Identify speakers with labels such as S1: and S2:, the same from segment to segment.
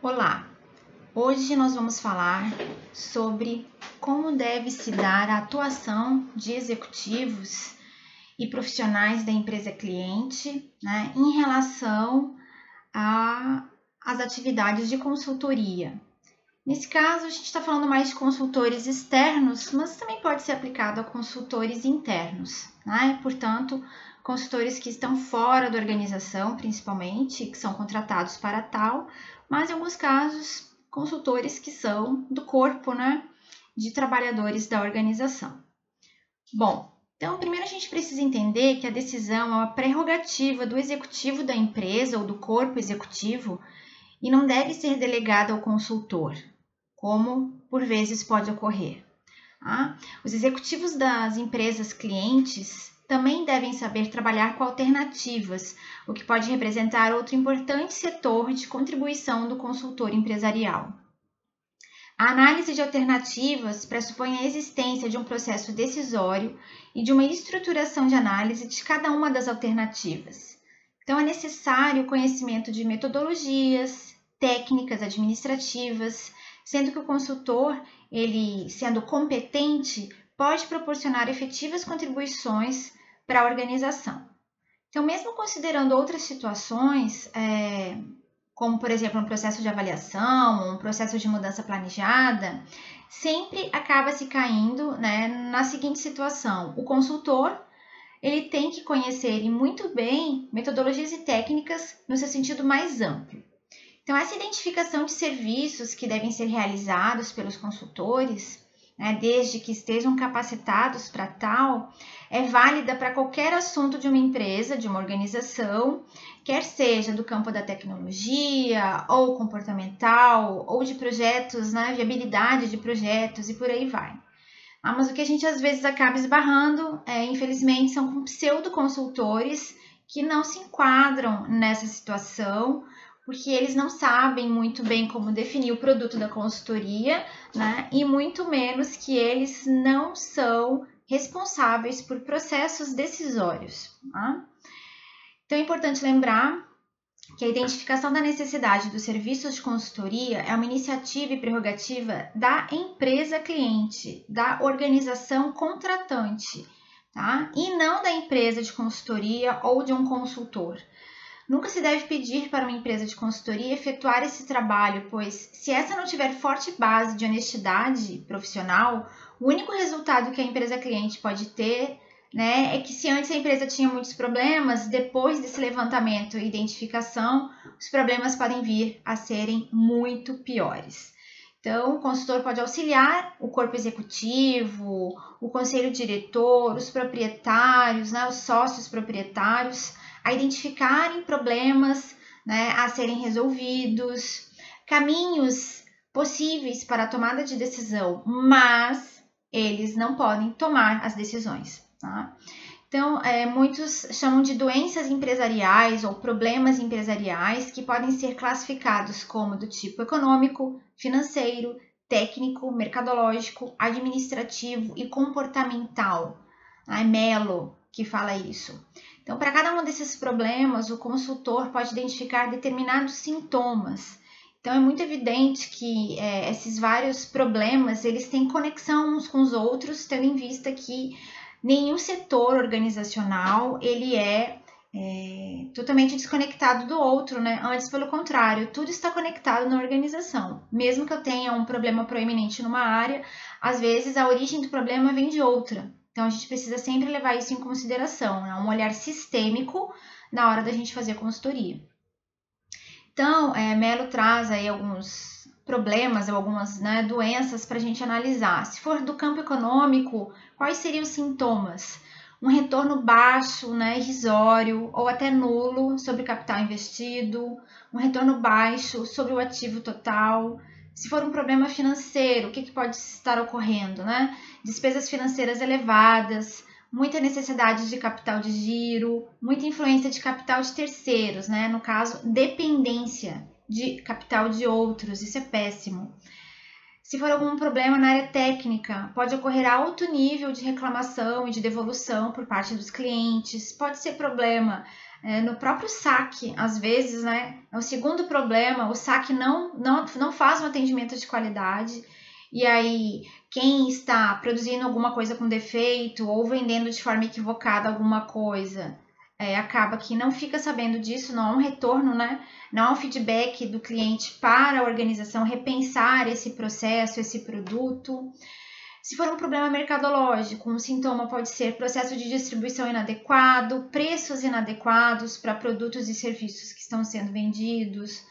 S1: Olá! Hoje nós vamos falar sobre como deve se dar a atuação de executivos e profissionais da empresa cliente né, em relação às atividades de consultoria. Nesse caso, a gente está falando mais de consultores externos, mas também pode ser aplicado a consultores internos, né? portanto, consultores que estão fora da organização, principalmente, que são contratados para tal, mas em alguns casos, consultores que são do corpo, né, de trabalhadores da organização. Bom, então primeiro a gente precisa entender que a decisão é uma prerrogativa do executivo da empresa ou do corpo executivo e não deve ser delegada ao consultor, como por vezes pode ocorrer. Ah, os executivos das empresas clientes também devem saber trabalhar com alternativas, o que pode representar outro importante setor de contribuição do consultor empresarial. A análise de alternativas pressupõe a existência de um processo decisório e de uma estruturação de análise de cada uma das alternativas. Então, é necessário o conhecimento de metodologias, técnicas administrativas, sendo que o consultor, ele sendo competente, pode proporcionar efetivas contribuições para a organização. Então, mesmo considerando outras situações, é, como por exemplo um processo de avaliação, um processo de mudança planejada, sempre acaba se caindo né, na seguinte situação: o consultor ele tem que conhecer muito bem metodologias e técnicas no seu sentido mais amplo. Então, essa identificação de serviços que devem ser realizados pelos consultores né, desde que estejam capacitados para tal, é válida para qualquer assunto de uma empresa, de uma organização, quer seja do campo da tecnologia, ou comportamental, ou de projetos, né, viabilidade de projetos e por aí vai. Ah, mas o que a gente às vezes acaba esbarrando, é, infelizmente, são pseudo-consultores que não se enquadram nessa situação porque eles não sabem muito bem como definir o produto da consultoria, né? E muito menos que eles não são responsáveis por processos decisórios. Tá? Então é importante lembrar que a identificação da necessidade dos serviços de consultoria é uma iniciativa e prerrogativa da empresa cliente, da organização contratante, tá? E não da empresa de consultoria ou de um consultor. Nunca se deve pedir para uma empresa de consultoria efetuar esse trabalho, pois, se essa não tiver forte base de honestidade profissional, o único resultado que a empresa cliente pode ter né, é que se antes a empresa tinha muitos problemas, depois desse levantamento e identificação, os problemas podem vir a serem muito piores. Então, o consultor pode auxiliar o corpo executivo, o conselho diretor, os proprietários, né, os sócios proprietários a identificarem problemas né, a serem resolvidos, caminhos possíveis para a tomada de decisão, mas eles não podem tomar as decisões. Tá? Então, é, muitos chamam de doenças empresariais ou problemas empresariais que podem ser classificados como do tipo econômico, financeiro, técnico, mercadológico, administrativo e comportamental. É Melo que fala isso. Então, para cada um desses problemas, o consultor pode identificar determinados sintomas. Então, é muito evidente que é, esses vários problemas eles têm conexão uns com os outros, tendo em vista que nenhum setor organizacional ele é, é totalmente desconectado do outro, né? Antes, pelo contrário, tudo está conectado na organização. Mesmo que eu tenha um problema proeminente numa área, às vezes a origem do problema vem de outra. Então a gente precisa sempre levar isso em consideração, né? um olhar sistêmico na hora da gente fazer consultoria. Então, é, Melo traz aí alguns problemas ou algumas né, doenças para a gente analisar. Se for do campo econômico, quais seriam os sintomas? Um retorno baixo, né, irrisório ou até nulo sobre o capital investido, um retorno baixo sobre o ativo total, se for um problema financeiro, o que, que pode estar ocorrendo, né? Despesas financeiras elevadas, muita necessidade de capital de giro, muita influência de capital de terceiros, né? No caso, dependência de capital de outros, isso é péssimo. Se for algum problema na área técnica, pode ocorrer alto nível de reclamação e de devolução por parte dos clientes, pode ser problema é, no próprio saque, às vezes, né? É o segundo problema, o saque não, não, não faz um atendimento de qualidade. E aí, quem está produzindo alguma coisa com defeito ou vendendo de forma equivocada alguma coisa, é, acaba que não fica sabendo disso, não há um retorno, né? Não há um feedback do cliente para a organização repensar esse processo, esse produto. Se for um problema mercadológico, um sintoma pode ser processo de distribuição inadequado, preços inadequados para produtos e serviços que estão sendo vendidos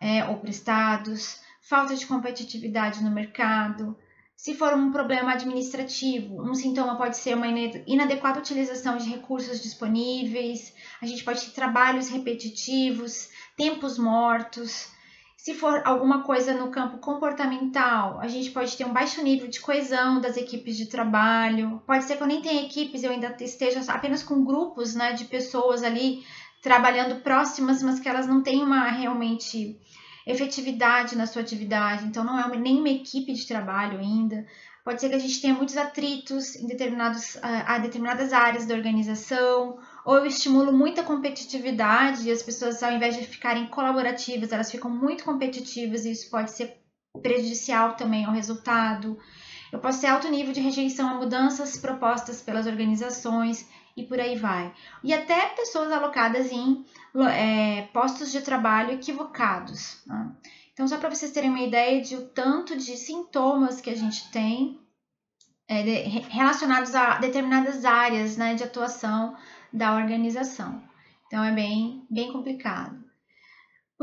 S1: é, ou prestados, falta de competitividade no mercado. Se for um problema administrativo, um sintoma pode ser uma inadequada utilização de recursos disponíveis, a gente pode ter trabalhos repetitivos, tempos mortos, se for alguma coisa no campo comportamental, a gente pode ter um baixo nível de coesão das equipes de trabalho. Pode ser que eu nem tenha equipes, eu ainda esteja apenas com grupos né, de pessoas ali trabalhando próximas, mas que elas não têm uma realmente efetividade na sua atividade. Então, não é uma, nem uma equipe de trabalho ainda. Pode ser que a gente tenha muitos atritos em determinados, a, a determinadas áreas da organização, ou eu estimulo muita competitividade e as pessoas, ao invés de ficarem colaborativas, elas ficam muito competitivas e isso pode ser prejudicial também ao resultado. Eu posso ter alto nível de rejeição a mudanças propostas pelas organizações e por aí vai. E até pessoas alocadas em é, postos de trabalho equivocados. Né? Então, só para vocês terem uma ideia de o tanto de sintomas que a gente tem é, de, relacionados a determinadas áreas né, de atuação da organização. Então, é bem, bem complicado.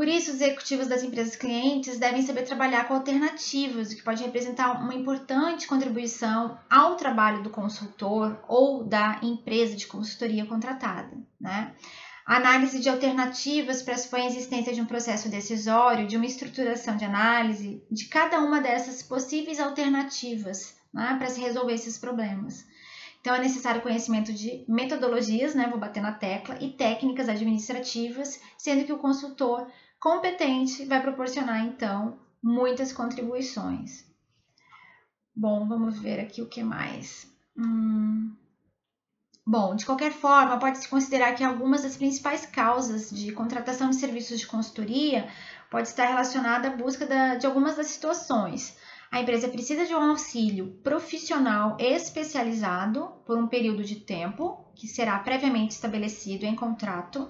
S1: Por isso, os executivos das empresas clientes devem saber trabalhar com alternativas, o que pode representar uma importante contribuição ao trabalho do consultor ou da empresa de consultoria contratada. Né? A análise de alternativas pressupõe a existência de um processo decisório, de uma estruturação de análise de cada uma dessas possíveis alternativas né, para se resolver esses problemas. Então, é necessário conhecimento de metodologias, né, vou bater na tecla, e técnicas administrativas, sendo que o consultor competente vai proporcionar, então, muitas contribuições. Bom, vamos ver aqui o que mais. Hum, Bom, de qualquer forma, pode-se considerar que algumas das principais causas de contratação de serviços de consultoria pode estar relacionada à busca da, de algumas das situações. A empresa precisa de um auxílio profissional especializado por um período de tempo, que será previamente estabelecido em contrato.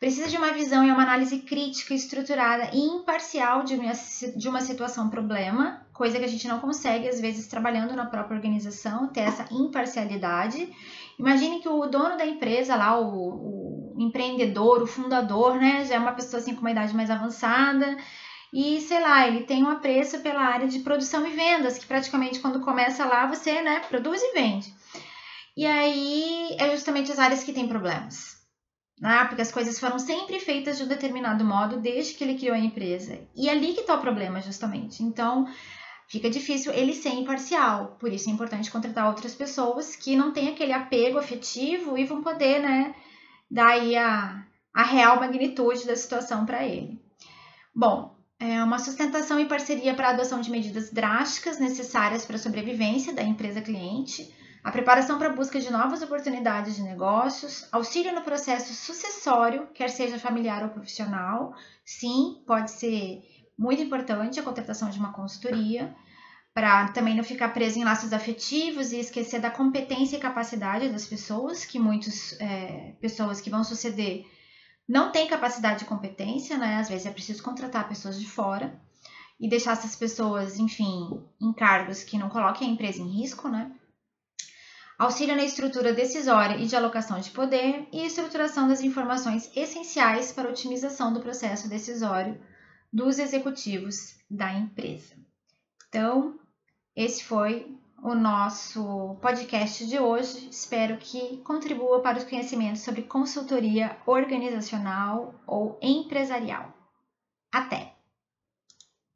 S1: Precisa de uma visão e uma análise crítica, estruturada e imparcial de uma, de uma situação problema, coisa que a gente não consegue, às vezes, trabalhando na própria organização, ter essa imparcialidade Imagine que o dono da empresa lá, o, o empreendedor, o fundador, né, já é uma pessoa assim com uma idade mais avançada e sei lá, ele tem um apreço pela área de produção e vendas, que praticamente quando começa lá você, né, produz e vende. E aí é justamente as áreas que têm problemas. Né? Porque as coisas foram sempre feitas de um determinado modo desde que ele criou a empresa. E é ali que está o problema, justamente. Então, fica difícil ele ser imparcial. Por isso é importante contratar outras pessoas que não têm aquele apego afetivo e vão poder, né, dar aí a, a real magnitude da situação para ele. Bom, é uma sustentação e parceria para a adoção de medidas drásticas necessárias para a sobrevivência da empresa cliente, a preparação para a busca de novas oportunidades de negócios, auxílio no processo sucessório, quer seja familiar ou profissional. Sim, pode ser muito importante a contratação de uma consultoria, para também não ficar preso em laços afetivos e esquecer da competência e capacidade das pessoas, que muitas é, pessoas que vão suceder não têm capacidade de competência, né? Às vezes é preciso contratar pessoas de fora e deixar essas pessoas, enfim, em cargos que não coloquem a empresa em risco, né? Auxílio na estrutura decisória e de alocação de poder e estruturação das informações essenciais para a otimização do processo decisório dos executivos da empresa. Então, esse foi o nosso podcast de hoje. Espero que contribua para os conhecimentos sobre consultoria organizacional ou empresarial. Até!